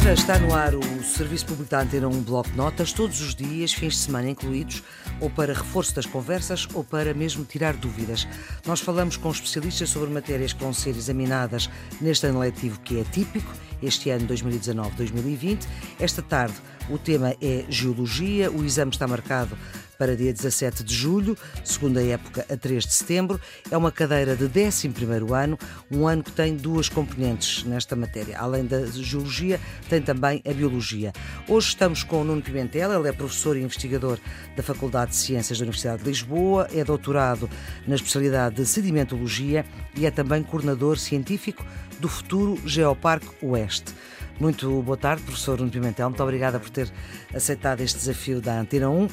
Viva, está no ar o Serviço Público da Antena 1 Bloco de Notas, todos os dias, fins de semana incluídos, ou para reforço das conversas ou para mesmo tirar dúvidas. Nós falamos com especialistas sobre matérias que vão ser examinadas neste ano letivo que é típico, este ano 2019-2020. Esta tarde o tema é Geologia, o exame está marcado para dia 17 de julho, segunda época a 3 de setembro. É uma cadeira de 11 ano, um ano que tem duas componentes nesta matéria. Além da geologia, tem também a biologia. Hoje estamos com o Nuno Pimentel, ele é professor e investigador da Faculdade de Ciências da Universidade de Lisboa, é doutorado na especialidade de sedimentologia e é também coordenador científico do futuro Geoparque Oeste. Muito boa tarde, professor Nuno Pimentel. Muito obrigada por ter aceitado este desafio da Antena 1.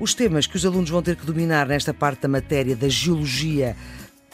Os temas que os alunos vão ter que dominar nesta parte da matéria da geologia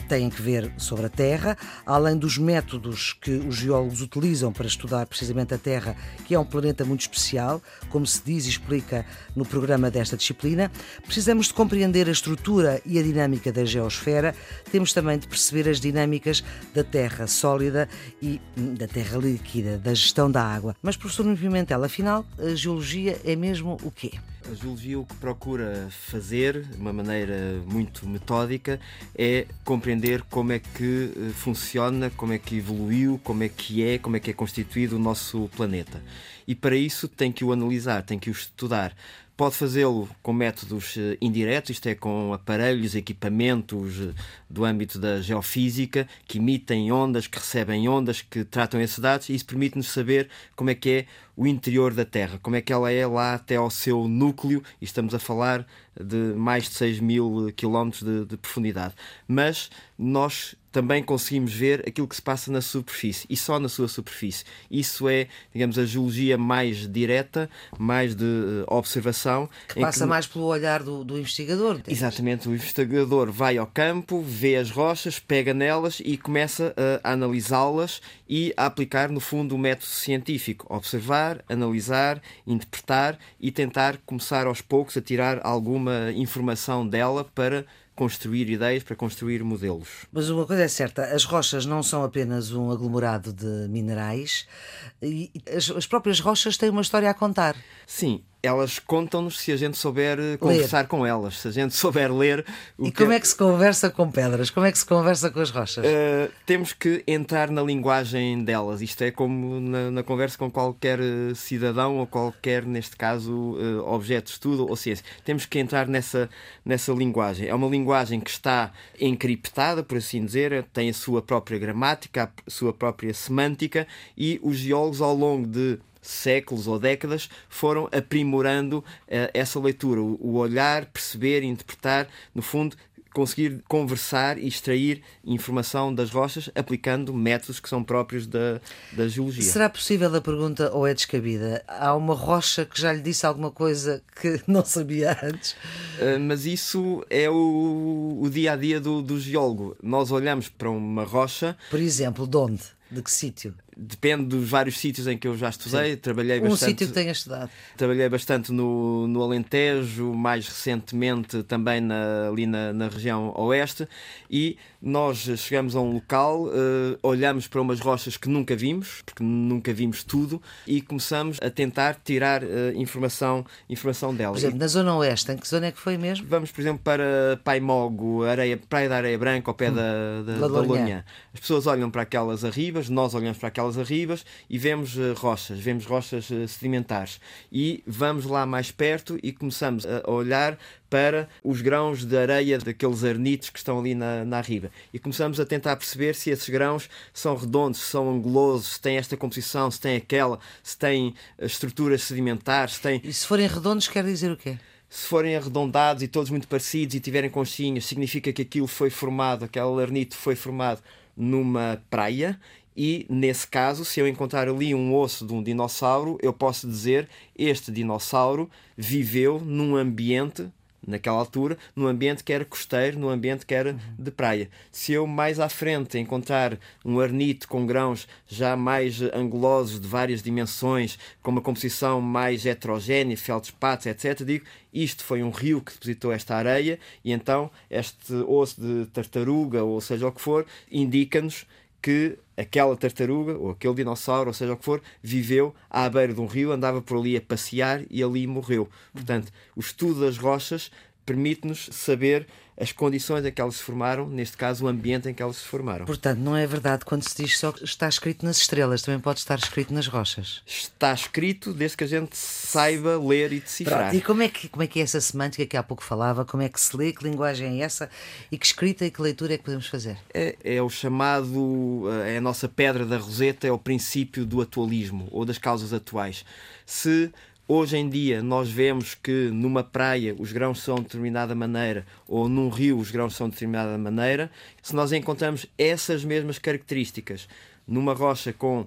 têm que ver sobre a Terra, além dos métodos que os geólogos utilizam para estudar precisamente a Terra, que é um planeta muito especial, como se diz e explica no programa desta disciplina. Precisamos de compreender a estrutura e a dinâmica da geosfera, temos também de perceber as dinâmicas da Terra sólida e hum, da Terra líquida, da gestão da água. Mas, professor Nuno Pimentel, afinal, a geologia é mesmo o quê? A geologia o que procura fazer, de uma maneira muito metódica, é compreender como é que eh, funciona, como é que evoluiu, como é que é, como é que é constituído o nosso planeta. E para isso tem que o analisar, tem que o estudar. Pode fazê-lo com métodos eh, indiretos, isto é, com aparelhos, equipamentos eh, do âmbito da geofísica, que emitem ondas, que recebem ondas, que tratam esses dados, e isso permite-nos saber como é que é o interior da Terra, como é que ela é lá até ao seu núcleo, e estamos a falar de mais de 6 mil quilómetros de, de profundidade. Mas nós também conseguimos ver aquilo que se passa na superfície e só na sua superfície. Isso é, digamos, a geologia mais direta, mais de uh, observação. Que passa que... mais pelo olhar do, do investigador. Exatamente, o investigador vai ao campo, vê as rochas, pega nelas e começa a analisá-las e a aplicar, no fundo, o método científico. Observar, analisar, interpretar e tentar começar aos poucos a tirar alguma informação dela para construir ideias, para construir modelos. Mas uma coisa é certa, as rochas não são apenas um aglomerado de minerais, e as, as próprias rochas têm uma história a contar. Sim, elas contam-nos se a gente souber eh, conversar ler. com elas, se a gente souber ler. e como é... é que se conversa com pedras? Como é que se conversa com as rochas? Uh, temos que entrar na linguagem delas. Isto é como na, na conversa com qualquer eh, cidadão ou qualquer, neste caso, uh, objeto de estudo ou ciência. Temos que entrar nessa, nessa linguagem. É uma linguagem que está encriptada, por assim dizer, tem a sua própria gramática, a sua própria semântica e os geólogos, ao longo de séculos ou décadas foram aprimorando uh, essa leitura, o, o olhar, perceber, interpretar, no fundo, conseguir conversar e extrair informação das rochas aplicando métodos que são próprios da, da geologia. Será possível a pergunta ou é descabida? Há uma rocha que já lhe disse alguma coisa que não sabia antes? Uh, mas isso é o, o dia a dia do, do geólogo. Nós olhamos para uma rocha. Por exemplo, de onde? De que sítio? Depende dos vários sítios em que eu já estudei. Sim. Trabalhei um bastante. Um sítio que tenha estudado. Trabalhei bastante no, no Alentejo, mais recentemente também na, ali na, na região oeste. E nós chegamos a um local, uh, olhamos para umas rochas que nunca vimos, porque nunca vimos tudo, e começamos a tentar tirar uh, informação, informação delas. Por exemplo, na zona oeste, em que zona é que foi mesmo? Vamos, por exemplo, para Paimogo, areia, Praia da Areia Branca, ao pé hum. da, da, da, da As pessoas olham para aquelas arribas, nós olhamos para aquelas arribas e vemos uh, rochas, vemos rochas sedimentares. E vamos lá mais perto e começamos a olhar para os grãos de areia daqueles arnitos que estão ali na, na riba. E começamos a tentar perceber se esses grãos são redondos, se são angulosos, se têm esta composição, se têm aquela, se têm eh, estruturas sedimentares. Se têm... E se forem redondos, quer dizer o quê? se forem arredondados e todos muito parecidos e tiverem conchinhas, significa que aquilo foi formado, aquele arnito foi formado numa praia e nesse caso, se eu encontrar ali um osso de um dinossauro, eu posso dizer este dinossauro viveu num ambiente naquela altura, num ambiente que era costeiro, num ambiente que era de praia. Se eu mais à frente encontrar um arnito com grãos já mais angulosos, de várias dimensões, com uma composição mais heterogénea, feldspatos, etc., digo isto foi um rio que depositou esta areia e então este osso de tartaruga, ou seja o que for, indica-nos que aquela tartaruga ou aquele dinossauro, ou seja o que for, viveu à beira de um rio, andava por ali a passear e ali morreu. Portanto, o estudo das rochas permite-nos saber as condições em que elas se formaram, neste caso o ambiente em que elas se formaram. Portanto, não é verdade quando se diz só que está escrito nas estrelas, também pode estar escrito nas rochas. Está escrito desde que a gente saiba ler e decifrar. Pronto. E como é, que, como é que é essa semântica que há pouco falava? Como é que se lê? Que linguagem é essa? E que escrita e que leitura é que podemos fazer? É, é o chamado, eh, é a nossa pedra da roseta, é o princípio do atualismo ou das causas atuais. Se Hoje em dia nós vemos que numa praia os grãos são de determinada maneira ou num rio os grãos são de determinada maneira. Se nós encontramos essas mesmas características numa rocha com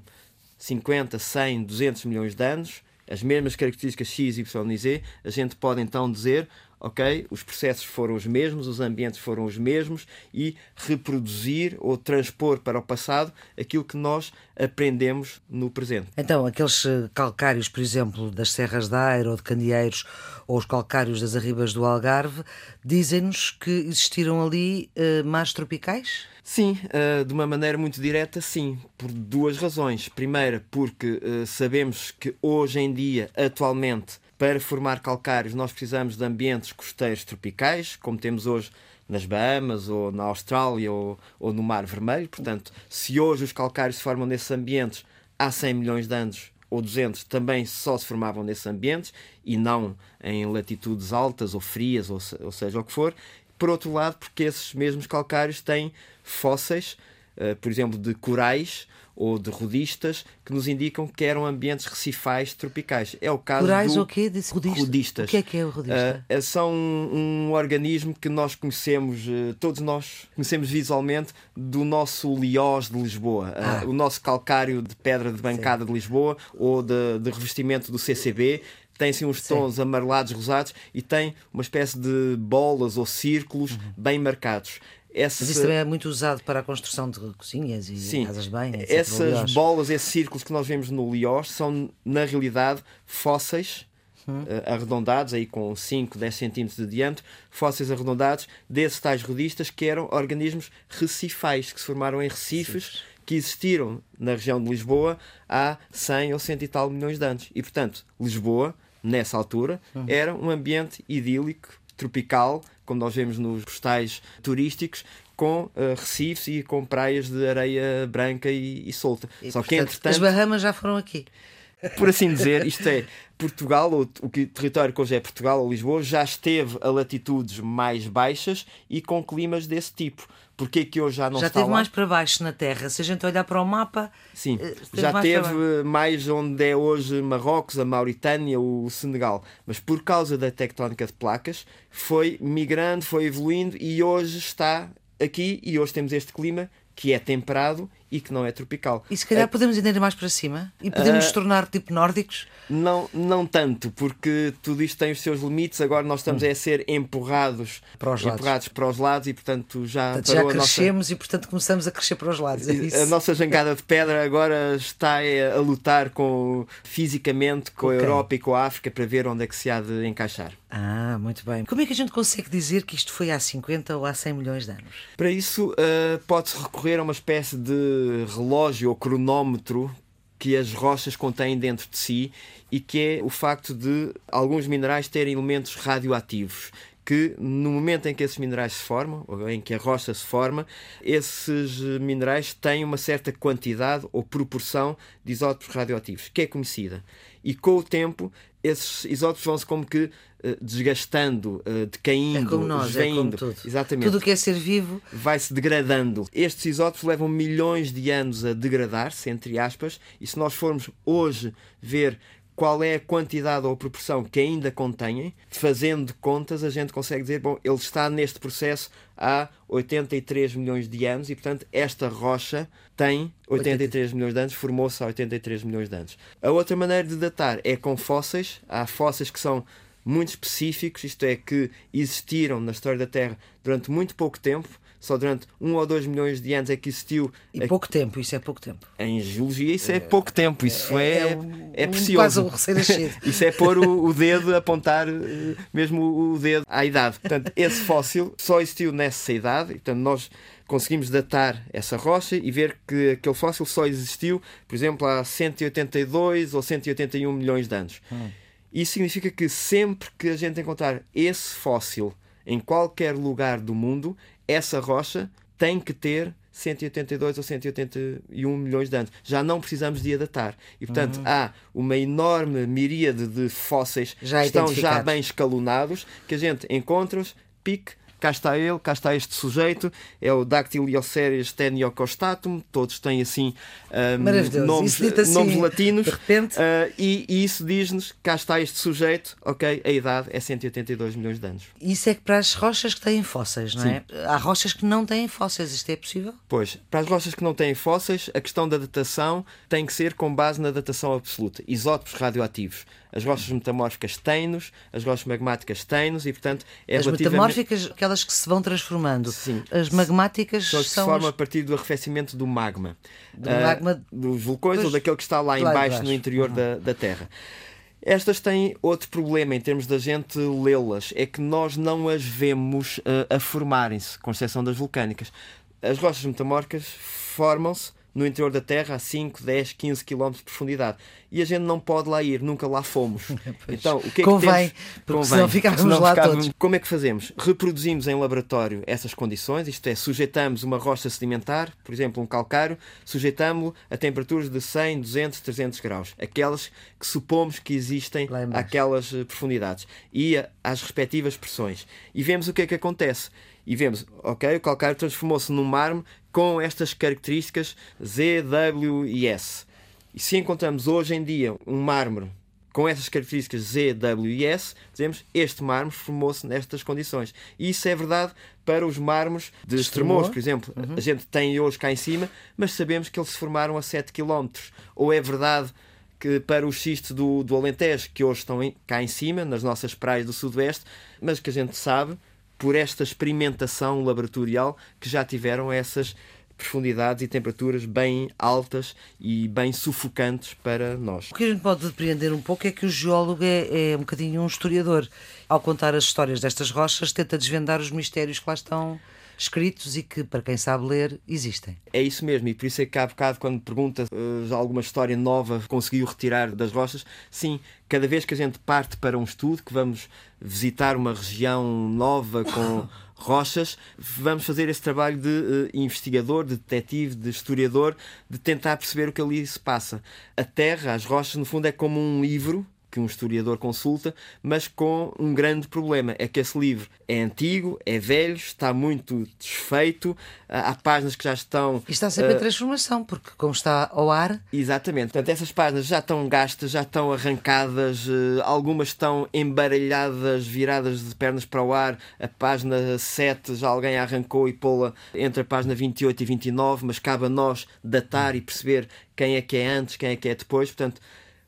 50, 100, 200 milhões de anos, as mesmas características X, Y e Z, a gente pode então dizer ok? Os processos foram os mesmos, os ambientes foram os mesmos e reproduzir ou transpor para o passado aquilo que nós aprendemos no presente. Então, aqueles eh, calcários, por exemplo, das Serras da Aire ou de Candeeiros, ou os calcários das Arribas do Algarve, dizem-nos que existiram ali uh, mares tropicais? Sim, uh, de uma maneira muito direta, sim, por duas razões. Primeira, porque uh, sabemos que hoje em dia, atualmente, para formar calcários, nós precisamos de ambientes costeiros tropicais, como temos hoje nas Bahamas ou na Austrália ou, ou no Mar Vermelho. Portanto, se hoje os calcários se formam nesses ambientes há 100 milhões de anos ou 200 também só se formavam nesses ambientes e não em latitudes altas ou frias, ou, ou seja o que for. Por outro lado, porque esses mesmos calcários têm fósseis, uh, por exemplo, de corais ou de rodistas que nos indicam que eram ambientes recifais tropicais. É o caso Corais do ou quê? Disse rodista? rodistas. O que é que é o rodista? Uh, são um, um, organismo que nós conhecemos, uh, todos nós conhecemos visualmente do nosso liós de Lisboa, uh, ah. o nosso calcário de pedra de bancada Sim. de Lisboa ou de, de revestimento do CCB tem assim uns tons Sim. amarelados, rosados e tem uma espécie de bolas ou círculos uhum. bem marcados. Esse... Mas isso também é muito usado para a construção de cozinhas e Sim. casas bem. Essas bolas, esses círculos que nós vemos no Liós são, na realidade, fósseis hum. uh, arredondados, aí com 5, 10 centímetros de diâmetro, fósseis arredondados desses tais rodistas que eram organismos recifais, que se formaram em recifes. que existiram na região de Lisboa há 100 ou 100 e tal milhões de anos. E, portanto, Lisboa, nessa altura, uhum. era um ambiente idílico, tropical, como nós vemos nos postais turísticos, com uh, recifes e com praias de areia branca e, e solta. E, Só portanto, que entretanto. As Bahamas já foram aqui. Por assim dizer, isto é, Portugal, ou o território que hoje é Portugal ou Lisboa, já esteve a latitudes mais baixas e com climas desse tipo. Porquê que hoje já não já está teve lá? mais para baixo na Terra. Se a gente olhar para o mapa, sim, eh, já mais teve mais onde é hoje Marrocos, a Mauritânia, o Senegal. Mas por causa da tectónica de placas, foi migrando, foi evoluindo e hoje está aqui. E hoje temos este clima que é temperado e que não é tropical. E se calhar é... podemos ir mais para cima e podemos uh... tornar tipo nórdicos? Não, não tanto, porque tudo isto tem os seus limites. Agora nós estamos hum. a ser empurrados para os empurrados lados, para os lados e portanto já portanto, já crescemos nossa... e portanto começamos a crescer para os lados. É a nossa jangada de pedra agora está a lutar com fisicamente com, com a Europa e com a África para ver onde é que se há de encaixar. Ah, muito bem. Como é que a gente consegue dizer que isto foi há 50 ou há 100 milhões de anos? Para isso, uh, pode-se recorrer a uma espécie de relógio ou cronómetro que as rochas contêm dentro de si e que é o facto de alguns minerais terem elementos radioativos que no momento em que esses minerais se formam, ou em que a rocha se forma, esses minerais têm uma certa quantidade ou proporção de isótopos radioativos, que é conhecida. E com o tempo, esses isótopos vão-se como que eh, desgastando, uh, decaindo, é como nós. É como tudo. Exatamente. Tudo o que é ser vivo vai-se degradando. Estes isótopos levam milhões de anos a degradar-se, entre aspas, e se nós formos hoje ver qual é a quantidade ou a proporção que ainda contêm, fazendo contas, a gente consegue dizer, bom, ele está neste processo há 83 milhões de anos e, portanto, esta rocha tem 83 milhões de anos, formou-se há 83 milhões de anos. A outra maneira de datar é com fósseis. Há fósseis que são muito específicos, isto é, que existiram na história da Terra durante muito pouco tempo, só durante um ou dois milhões de anos é que existiu. E pouco tempo, isso é pouco tempo. Em geologia, isso é, é pouco tempo, isso é, é, é, é precioso. Quase um recém-nascido. isso é pôr o, o, dedo, apontar eh, mesmo o dedo à idade. Portanto, esse fóssil só existiu nessa idade, e, portanto, nós conseguimos datar essa rocha e ver que aquele fóssil só existiu, por exemplo, há 182 ou 181 milhões de anos. Hum. Isso significa que sempre que a gente encontrar esse fóssil em qualquer lugar do mundo, essa rocha tem que ter 182 ou 181 milhões de anos. Já não precisamos de datar. E, portanto, uhum. há uma enorme miríade de fósseis já que estão já bem escalonados, que a gente encontra-os, pique, cá está ele, cá está este sujeito, é o Dactylioceres teniocostatum, todos têm assim um, nomes, assim, nomes latinos, de repente... Uh, e, e, isso diz-nos, cá está este sujeito, ok, a idade é 182 milhões de anos. Isso é que para as rochas que têm fósseis, não Sim. é? Há rochas que não têm fósseis, isto é possível? Pois, para as rochas que não têm fósseis, a questão da datação tem que ser com base na datação absoluta, isótopos radioativos as rochas metamórficas têm-nos, as rochas magmáticas têm-nos e, portanto, é As relativamente... metamórficas, aquelas que se vão transformando. Sim. As magmáticas são, que se formam as... a partir do arrefecimento do magma. Do uh, magma... Dos vulcões pois... ou daquele que está lá, lá embaixo, no interior uhum. da, da Terra. Estas têm outro problema em termos da gente lê-las, é que nós não as vemos uh, a formarem-se, com exceção das vulcânicas. As rochas metamórficas formam-se no interior da Terra a 5, 10, 15 km de profundidade. E a gente não pode lá ir, nunca lá fomos. então, o que é Convém, que temos? porque senão ficávamos senão lá ficávamos... todos. Como é que fazemos? Reproduzimos em laboratório essas condições, isto é, sujeitamos uma rocha sedimentar, por exemplo, um calcário, sujeitamos-lo a temperaturas de 100, 200, 300 graus, aquelas que supomos que existem aquelas eh, profundidades, e às respectivas pressões. E vemos o que é que acontece e vemos, ok, o calcário transformou-se num mármore com estas características Z, W e S. E se encontramos hoje em dia um mármore com essas características Z, W e S, dizemos este mármore formou-se nestas condições. E isso é verdade para os mármores de Estremoz, por exemplo. Uhum. A gente tem hoje cá em cima, mas sabemos que eles se formaram a 7 km. Ou é verdade que para os xistos do, do Alentejo, que hoje estão em, cá em cima, nas nossas praias do Sudoeste, mas que a gente sabe por esta experimentação laboratorial que já tiveram essas profundidades e temperaturas bem altas e bem sufocantes para nós. O que a gente pode depreender um pouco é que o geólogo é, é um bocadinho um historiador. Ao contar as histórias destas rochas, tenta desvendar os mistérios que lá estão escritos e que, para quem sabe ler, existem. É isso mesmo, e por isso é que há bocado, quando pergunta uh, alguma história nova conseguiu retirar das rochas, sim, cada vez que a gente parte para um estudo, que vamos visitar uma região nova com rochas, vamos fazer esse trabalho de uh, investigador, de detetive, de historiador, de tentar perceber o que ali se passa. A terra, as rochas, no fundo, é como um livro que um historiador consulta, mas com um grande problema: é que esse livro é antigo, é velho, está muito desfeito, há páginas que já estão. E está sempre uh... em transformação, porque como está ao ar. Exatamente, portanto, essas páginas já estão gastas, já estão arrancadas, uh, algumas estão embaralhadas, viradas de pernas para o ar. A página 7 já alguém arrancou e pô-la entre a página 28 e 29, mas cabe a nós datar e perceber quem é que é antes, quem é que é depois. Portanto,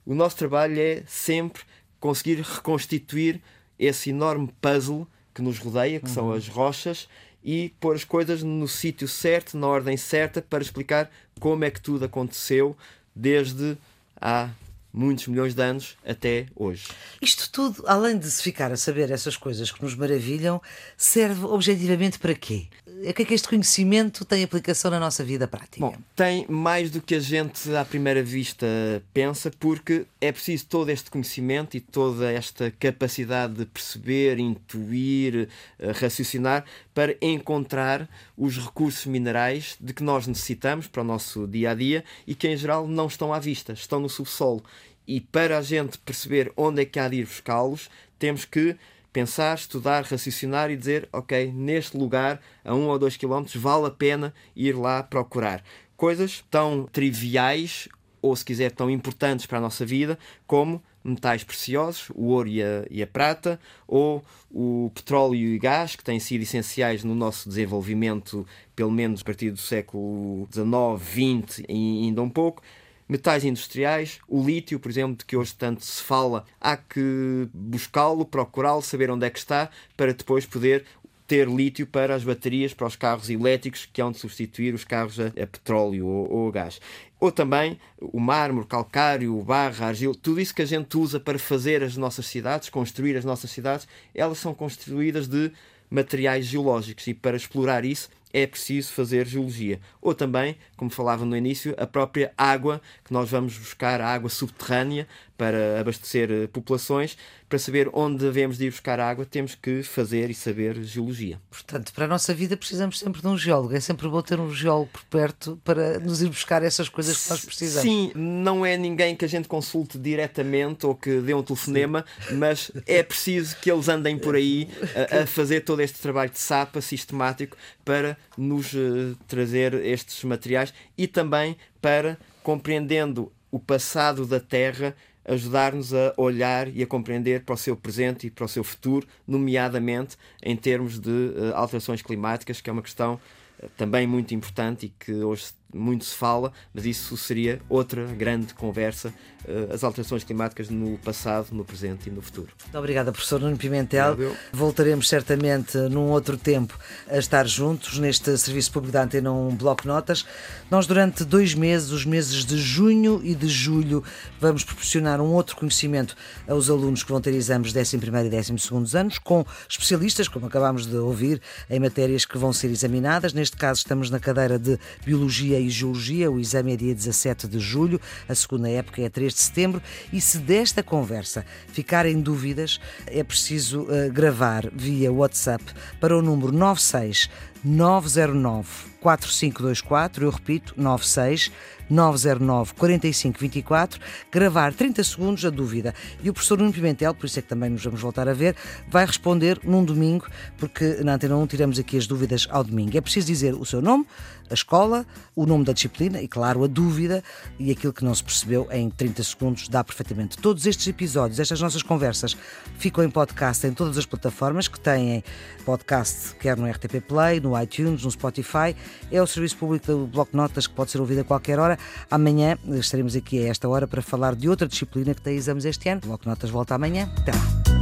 o nosso trabalho é sempre conseguir reconstituir esse enorme puzzle que nos rodeia, que uhum. são as rochas, e pôr as coisas no sítio certo, na ordem certa, para explicar como é que tudo aconteceu desde há muitos milhões de anos até hoje. Isto tudo, além de se ficar a saber essas coisas que nos maravilham, serve objetivamente para quê? O que é que este conhecimento tem aplicação na nossa vida prática? Bom, tem mais do que a gente à primeira vista pensa, porque é preciso todo este conhecimento e toda esta capacidade de perceber, intuir, eh, raciocinar para encontrar os recursos minerais de que nós necessitamos para o nosso dia a dia e que em geral não estão à vista, estão no subsolo. E para a gente perceber onde é que há de ir buscá-los, temos que pensar, estudar, raciocinar e dizer: ok, neste lugar, a um ou dois quilómetros, vale a pena ir lá procurar. Coisas tão triviais ou, se quiser, tão importantes para a nossa vida como metais preciosos, o ouro e a, e a, prata, ou o petróleo e gás, que têm sido essenciais no nosso desenvolvimento, pelo menos a partir do século XIX, XX e ainda um pouco. Metais industriais, o lítio, por exemplo, de que hoje tanto se fala, há que buscá-lo, procurá-lo, saber onde é que está, para depois poder ter lítio para as baterias para os carros elétricos que hão de substituir os carros a, a petróleo ou, ou a gás. Ou também o mármore, calcário, o barro, a argila, tudo isso que a gente usa para fazer as nossas cidades, construir as nossas cidades, elas são construídas de materiais geológicos e para explorar isso é preciso fazer geologia. Ou também, como falava no início, a própria água, que nós vamos buscar água subterrânea para abastecer eh, populações, para saber onde devemos de ir buscar água, temos que fazer e saber geologia. Portanto, para a nossa vida precisamos sempre de um geólogo. É sempre bom ter um geólogo por perto para nos ir buscar essas coisas que nós precisamos. Sim, não é ninguém que a gente consulte diretamente ou que dê um telefonema, Sim. mas é preciso que eles andem por aí a, a, fazer todo este trabalho de sapa sistemático para nos uh, trazer estes materiais e também para, compreendendo o passado da Terra, ajudar-nos a olhar e a compreender para o seu presente e para o seu futuro, nomeadamente em termos de uh, alterações climáticas, que é uma questão uh, também muito importante e que hoje muito se fala, mas isso seria outra grande conversa, uh, as alterações climáticas no passado, no presente e no futuro. Muito obrigada, professor Nuno Pimentel. Voltaremos certamente num outro tempo a estar juntos neste Serviço Público da Antena um Bloco Notas. Nós, durante dois meses, os meses de junho e de julho, vamos proporcionar um outro conhecimento aos alunos que vão ter exames de 11 e 12 anos, com especialistas, como acabámos de ouvir, em matérias que vão ser examinadas. Neste caso, estamos na cadeira de Biologia e Geologia. O exame é dia 17 de julho, a segunda época é 3 de setembro. E se desta conversa ficarem dúvidas, é preciso uh, gravar via WhatsApp para o número 96 909 4524, eu repito, 96 909 4524, gravar 30 segundos a dúvida. E o professor Nuno Pimentel, por isso é que também nos vamos voltar a ver, vai responder num domingo, porque na Antena 1 tiramos aqui as dúvidas ao domingo. É preciso dizer o seu nome, a escola, o nome da disciplina e, claro, a dúvida e aquilo que não se percebeu em 30 segundos dá perfeitamente. Todos estes episódios, estas nossas conversas, ficam em podcast em todas as plataformas que têm podcast, quer no RTP Play, no iTunes, no Spotify. É o serviço público do Bloco de Notas que pode ser ouvido a qualquer hora. Amanhã estaremos aqui a esta hora para falar de outra disciplina que tem exames este ano. O Bloco de Notas volta amanhã. Até lá.